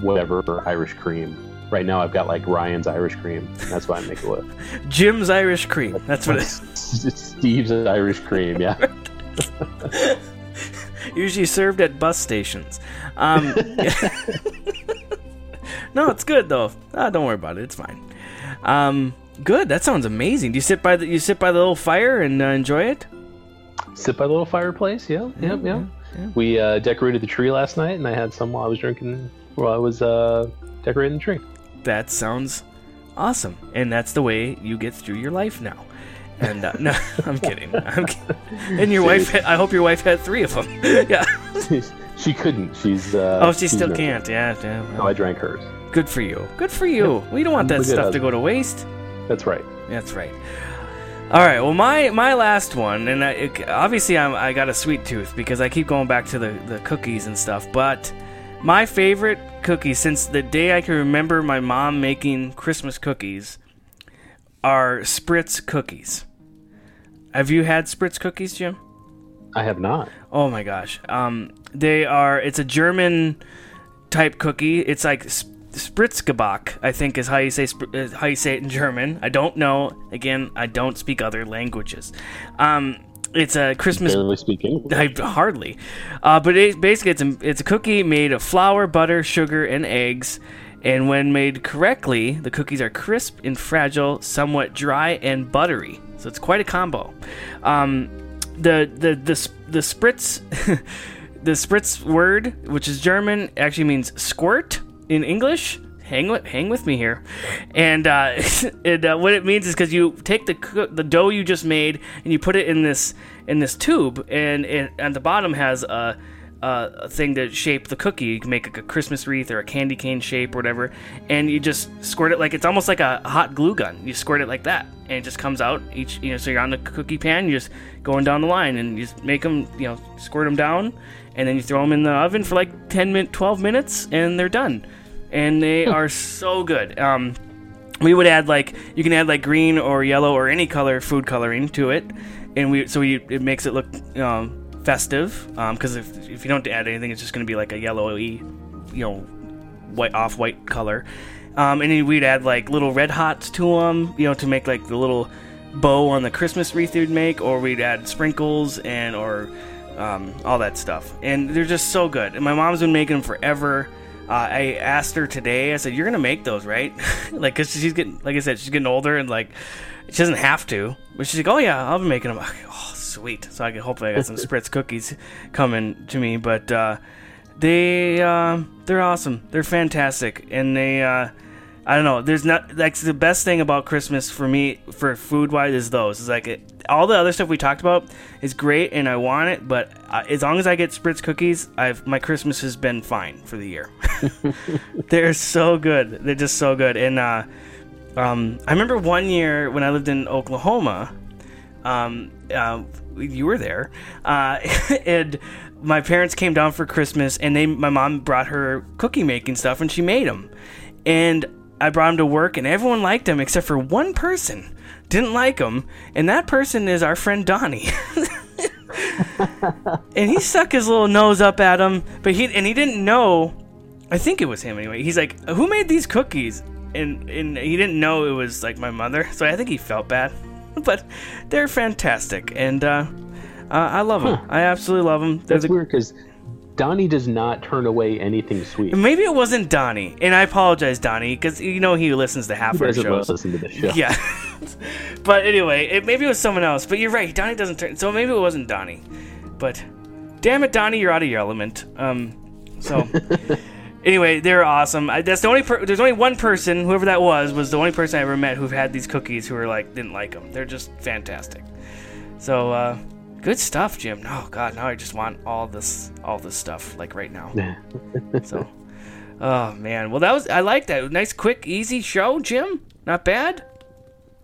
whatever Irish cream. Right now I've got like Ryan's Irish cream. That's what I make it with. Jim's Irish cream. That's what it is. It's Steve's Irish cream. Yeah. Usually served at bus stations. Um, no, it's good though. Ah, don't worry about it. It's fine. Um, good. That sounds amazing. Do you sit by the you sit by the little fire and uh, enjoy it? Sit by the little fireplace. Yeah. Yep. Yeah. We uh, decorated the tree last night, and I had some while I was drinking. While I was uh, decorating the tree. That sounds awesome, and that's the way you get through your life now. And uh, no, I'm kidding. I'm kidding. And your wife, had, I hope your wife had three of them. yeah. she couldn't. She's. Uh, oh, she she's still can't. Yeah. yeah No, I drank hers. Good for you. Good for you. We don't want that I'm a good stuff to go to waste. That's right. That's right. All right. Well, my my last one, and I, it, obviously I'm, I got a sweet tooth because I keep going back to the the cookies and stuff. But my favorite cookie since the day I can remember my mom making Christmas cookies are Spritz cookies. Have you had Spritz cookies, Jim? I have not. Oh my gosh. Um, they are. It's a German type cookie. It's like sp- Spritzgebäck, I think is how you say uh, how you say it in German. I don't know. Again, I don't speak other languages. Um, it's a Christmas. Barely speak English. I, hardly, uh, but it, basically it's a it's a cookie made of flour, butter, sugar, and eggs. And when made correctly, the cookies are crisp and fragile, somewhat dry and buttery. So it's quite a combo. Um, the the the the spritz the spritz word, which is German, actually means squirt in English. Hang with hang with me here, and uh, uh, what it means is because you take the the dough you just made and you put it in this in this tube, and it, at the bottom has a a thing to shape the cookie. You can make like a Christmas wreath or a candy cane shape or whatever, and you just squirt it like it's almost like a hot glue gun. You squirt it like that, and it just comes out each. You know, so you're on the cookie pan, you're just going down the line, and you just make them. You know, squirt them down, and then you throw them in the oven for like 10 min, 12 minutes, and they're done. And they are so good. Um, we would add like you can add like green or yellow or any color food coloring to it, and we so we, it makes it look um, festive. Because if if you don't add anything, it's just going to be like a yellowy, you know, white off white color. Um, and then we'd add like little red hots to them, you know, to make like the little bow on the Christmas wreath we'd make, or we'd add sprinkles and or um, all that stuff. And they're just so good. And my mom's been making them forever. Uh, I asked her today. I said, "You're gonna make those, right?" like, cause she's getting, like I said, she's getting older and like she doesn't have to. But she's like, "Oh yeah, I'll be making them." Okay, oh, sweet. So I can hopefully I got some spritz cookies coming to me. But uh, they uh, they're awesome. They're fantastic, and they uh, I don't know. There's not like the best thing about Christmas for me for food wise is those. Is like it, all the other stuff we talked about is great, and I want it. But uh, as long as I get spritz cookies, I've my Christmas has been fine for the year. They're so good. They're just so good. And uh, um, I remember one year when I lived in Oklahoma. Um, uh, you were there, uh, and my parents came down for Christmas, and they my mom brought her cookie making stuff, and she made them, and I brought them to work, and everyone liked them except for one person didn't like them, and that person is our friend Donnie. and he stuck his little nose up at him, but he and he didn't know. I think it was him anyway. He's like, "Who made these cookies?" And and he didn't know it was like my mother, so I think he felt bad. But they're fantastic, and uh, uh, I love them. I absolutely love them. They're That's the, weird because Donnie does not turn away anything sweet. Maybe it wasn't Donnie, and I apologize, Donnie, because you know he listens to half He our shows. listen to the show. Yeah. but anyway, it, maybe it was someone else. But you're right, Donnie doesn't turn. So maybe it wasn't Donnie. But damn it, Donnie, you're out of your element. Um. So. Anyway, they're awesome. I, that's the only. Per- there's only one person, whoever that was, was the only person I ever met who had these cookies who were like didn't like them. They're just fantastic. So, uh, good stuff, Jim. Oh God, now I just want all this, all this stuff like right now. so, oh man. Well, that was. I like that. Nice, quick, easy show, Jim. Not bad.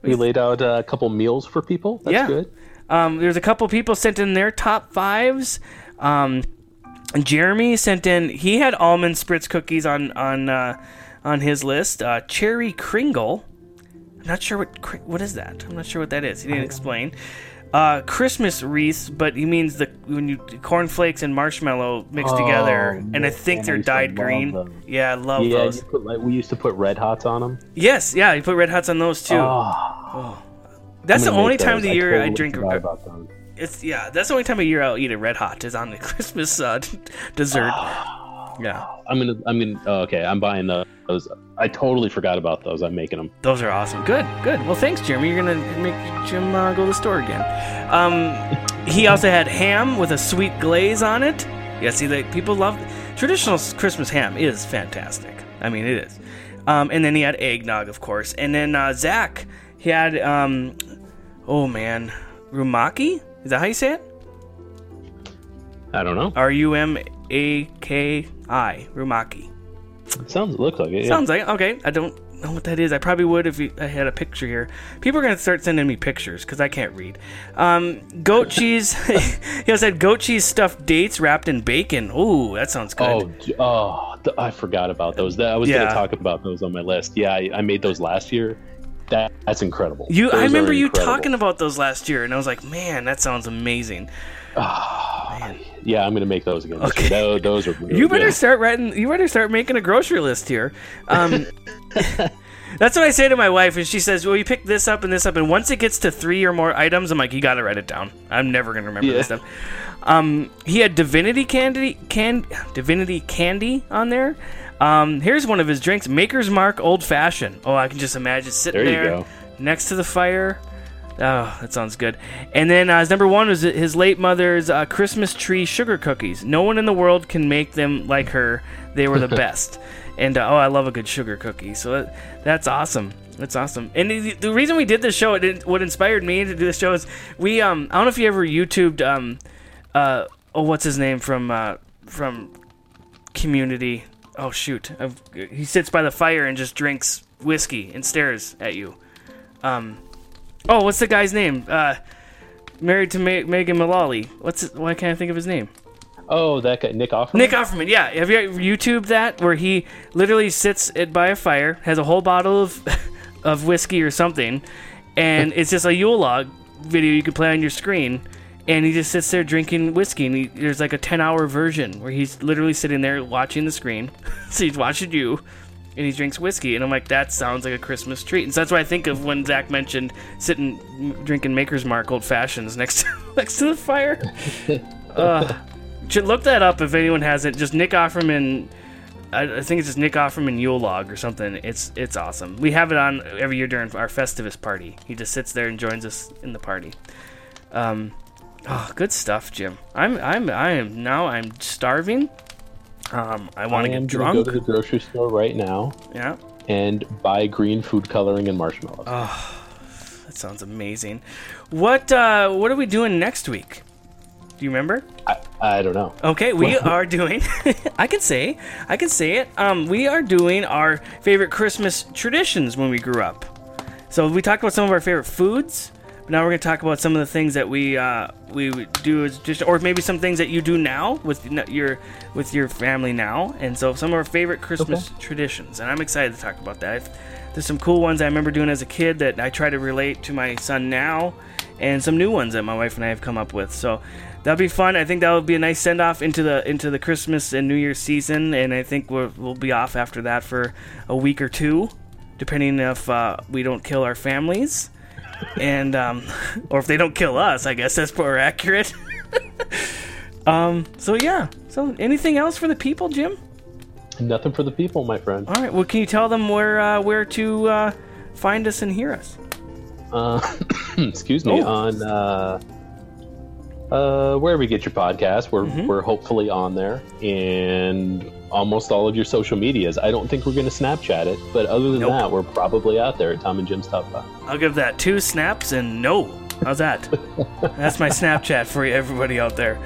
We laid out a couple meals for people. That's yeah. good. Um, there's a couple people sent in their top fives. Um, Jeremy sent in. He had almond spritz cookies on on uh, on his list. Uh, cherry Kringle. I'm not sure what what is that. I'm not sure what that is. He didn't explain. Uh, Christmas wreaths, but he means the when you cornflakes and marshmallow mixed Oh, together, and I think I they're dyed green. them. Yeah, I love yeah, those. put, like, we used to put red hots on them. Yes, yeah, you put red hots on those too. Oh, That's the only time of the year I totally drink. forgot about them. It's yeah, that's the only time of year I'll eat a red hot is on the Christmas uh, dessert. Yeah, I'm gonna. I'm gonna. Oh, okay, I'm buying those. I totally forgot about those. I'm making them. those are awesome. Good, good. Well, thanks, Jeremy. You're gonna make Jim uh, go to the store again. Um, he also had ham with a sweet glaze on it. Yeah, see, like people love traditional Christmas ham is fantastic. I mean, it is. Um, and then he had eggnog, of course. And then uh, Zach, he had um, oh man, rumaki. Is that how you say it? I don't know. R U M A K I, Rumaki. It sounds. It looks like it. Yeah. Sounds like okay. I don't know what that is. I probably would if I had a picture here. People are gonna start sending me pictures because I can't read. Um, goat cheese. he said goat cheese stuffed dates wrapped in bacon. Ooh, that sounds good. Oh, oh, th- I forgot about those. That, I was Yeah. going to talk about those on my list. Yeah, I, I made those last year. That that's incredible. You, Those I remember you incredible. talking about those last year, and I was like, man, that sounds amazing. Yeah, I'm going to make those again. this year. Those, are really you better good. start writing. You better start making a grocery list here. Um, that's what I say to my wife, and she says, "Well, you pick this up and this up, and once it gets to three or more items, I'm like, you got to write it down. I'm never gonna remember this stuff." Um, he had divinity candy, can divinity candy on there. Um, here's one of his drinks: Maker's Mark Old Fashioned. Oh, I can just imagine sitting There there go. next to the fire. Oh, that sounds good. And then uh, his number one was his late mother's uh, Christmas tree sugar cookies. No one in the world can make them like her. They were the best. And uh, oh, I love a good sugar cookie. So that, that's awesome. That's awesome. And the, the reason we did this show, it, what inspired me to do this show is we. Um, I don't know if you ever YouTubed. Um, uh, oh, what's his name from uh, from Community? Oh shoot, I've, he sits by the fire and just drinks whiskey and stares at you. Um, oh, what's the guy's name? Uh, married to Ma- Megan Mullally. What's it, why can't I think of his name? Oh, that guy, Nick Offerman? Nick Offerman. Yeah, have you YouTube that where he literally sits it by a fire, has a whole bottle of of whiskey or something, and it's just a Yule log video you can play on your screen. And he just sits there drinking whiskey, and he, there's like a 10 hour version where he's literally sitting there watching the screen. so he's watching you, and he drinks whiskey. And I'm like, that sounds like a Christmas treat. And so that's what I think of when Zach mentioned sitting drinking Maker's Mark old fashions next to, next to the fire. uh, should look that up if anyone hasn't. Just Nick Offerman. I, I think it's just Nick Offerman Yule log or something. It's it's awesome. We have it on every year during our Festivus party. He just sits there and joins us in the party. Um, oh, good stuff, Jim. I'm I'm I am now I'm starving. Um, I want to get drunk. Go to the grocery store right now Yeah. and buy green food coloring and marshmallows. Oh, that sounds amazing. What uh, what are we doing next week? Do you remember? I, I don't know. Okay, we are doing. I can say, I can say it. Um, we are doing our favorite Christmas traditions when we grew up. So we talked about some of our favorite foods. But now we're gonna talk about some of the things that we uh, we do as just, or maybe some things that you do now with your with your family now. And so some of our favorite Christmas traditions, and I'm excited to talk about that. There's some cool ones I remember doing as a kid that I try to relate to my son now, and some new ones that my wife and I have come up with. So that'll be fun. I think that'll be a nice send off into the into the Christmas and New Year's season, and I think we'll, we'll be off after that for a week or two, depending if uh, we don't kill our families, and um, or if they don't kill us. I guess that's more accurate. um. So yeah. So anything else for the people, Jim? Nothing for the people, my friend. All right. Well, can you tell them where uh, where to uh, find us and hear us? Uh, excuse me. Oh. On uh, wherever you get your podcast, we're Mm-hmm. we're hopefully on there, and almost all of your social medias. I don't think we're going to Snapchat it, but other than Nope. that, we're probably out there at Tom and Jim's Top Five. I'll give that two snaps and no. How's that? That's my Snapchat for everybody out there.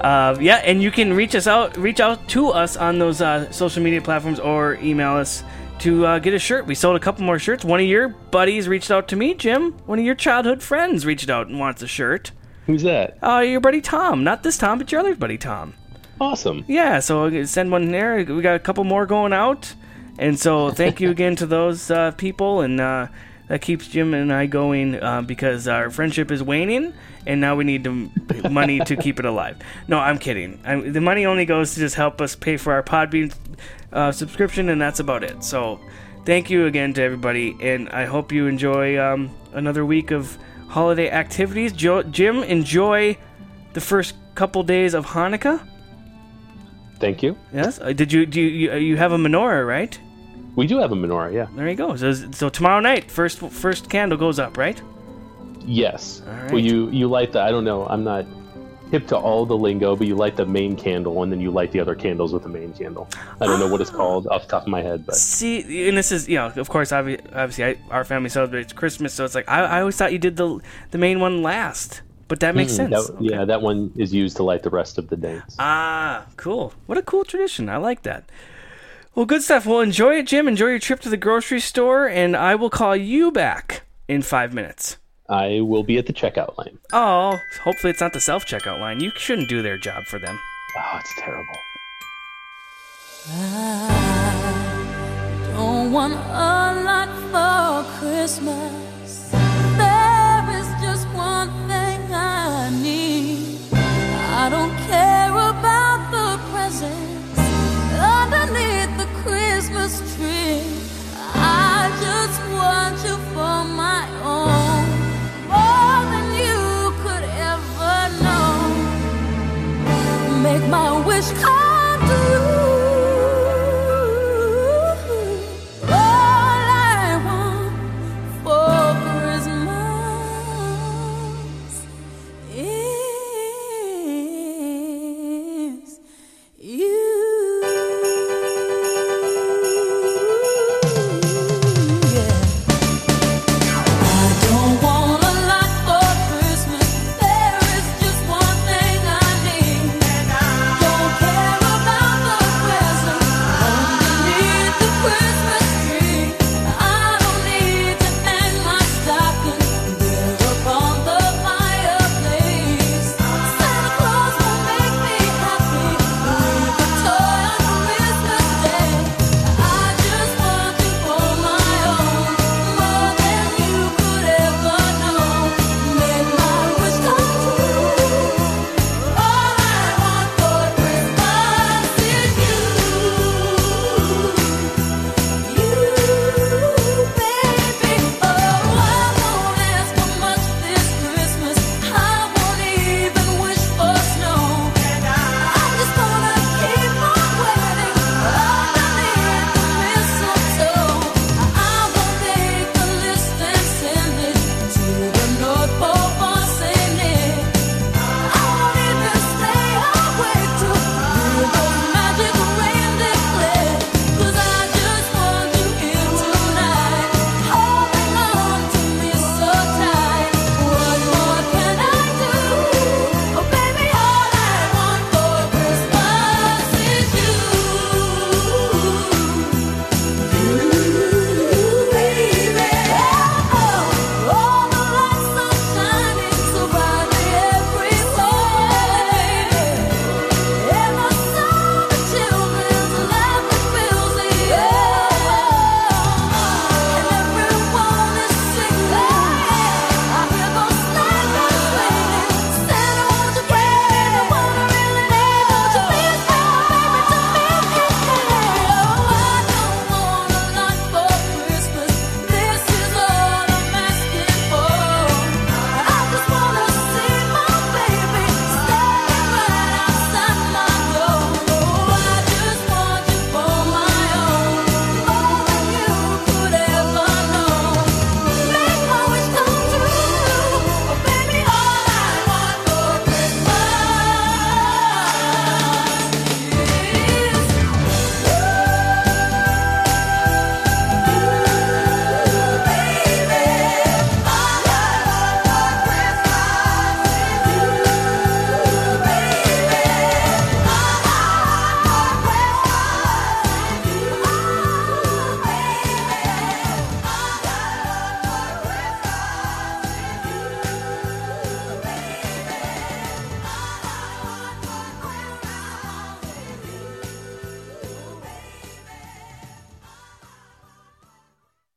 Uh, yeah, and you can reach us out, reach out to us on those uh, social media platforms, or email us to uh, get a shirt. We sold a couple more shirts. One of your buddies reached out to me, Jim. One of your childhood friends reached out and wants a shirt. Who's that? Uh, your buddy Tom. Not this Tom, but your other buddy Tom. Awesome. Yeah, so send one there. We got a couple more going out, and so thank you again to those uh, people, and uh, that keeps Jim and I going uh, because our friendship is waning, and now we need the money to keep it alive. No, I'm kidding. I, the money only goes to just help us pay for our Podbean uh, subscription, and that's about it. So thank you again to everybody, and I hope you enjoy um, another week of holiday activities. Jo- Jim, enjoy the first couple days of Hanukkah. Thank you. Yes. Uh, did you do you, you you have a menorah, right? We do have a menorah, yeah. There you go. So, so tomorrow night, first first candle goes up, right? Yes. All right. Well, you you light the. I don't know. I'm not hip to all the lingo, but you light the main candle, and then you light the other candles with the main candle. I don't know what it's called off the top of my head, but See, and this is you know, of course, obviously, I, our family celebrates Christmas, so it's like I, I always thought you did the the main one last, but that makes Mm, sense. that- Yeah, that one is used to light the rest of the days. Ah, cool. What a cool tradition. I like that. Well, good stuff. Well, enjoy it, Jim. Enjoy your trip to the grocery store, and I will call you back in five minutes. I will be at the checkout line. Oh, hopefully it's not the self checkout line. You shouldn't do their job for them. Oh, it's terrible. Don't want a lot for Christmas. There is just one thing I need. I don't care about the presents underneath the Christmas tree. My wish come true.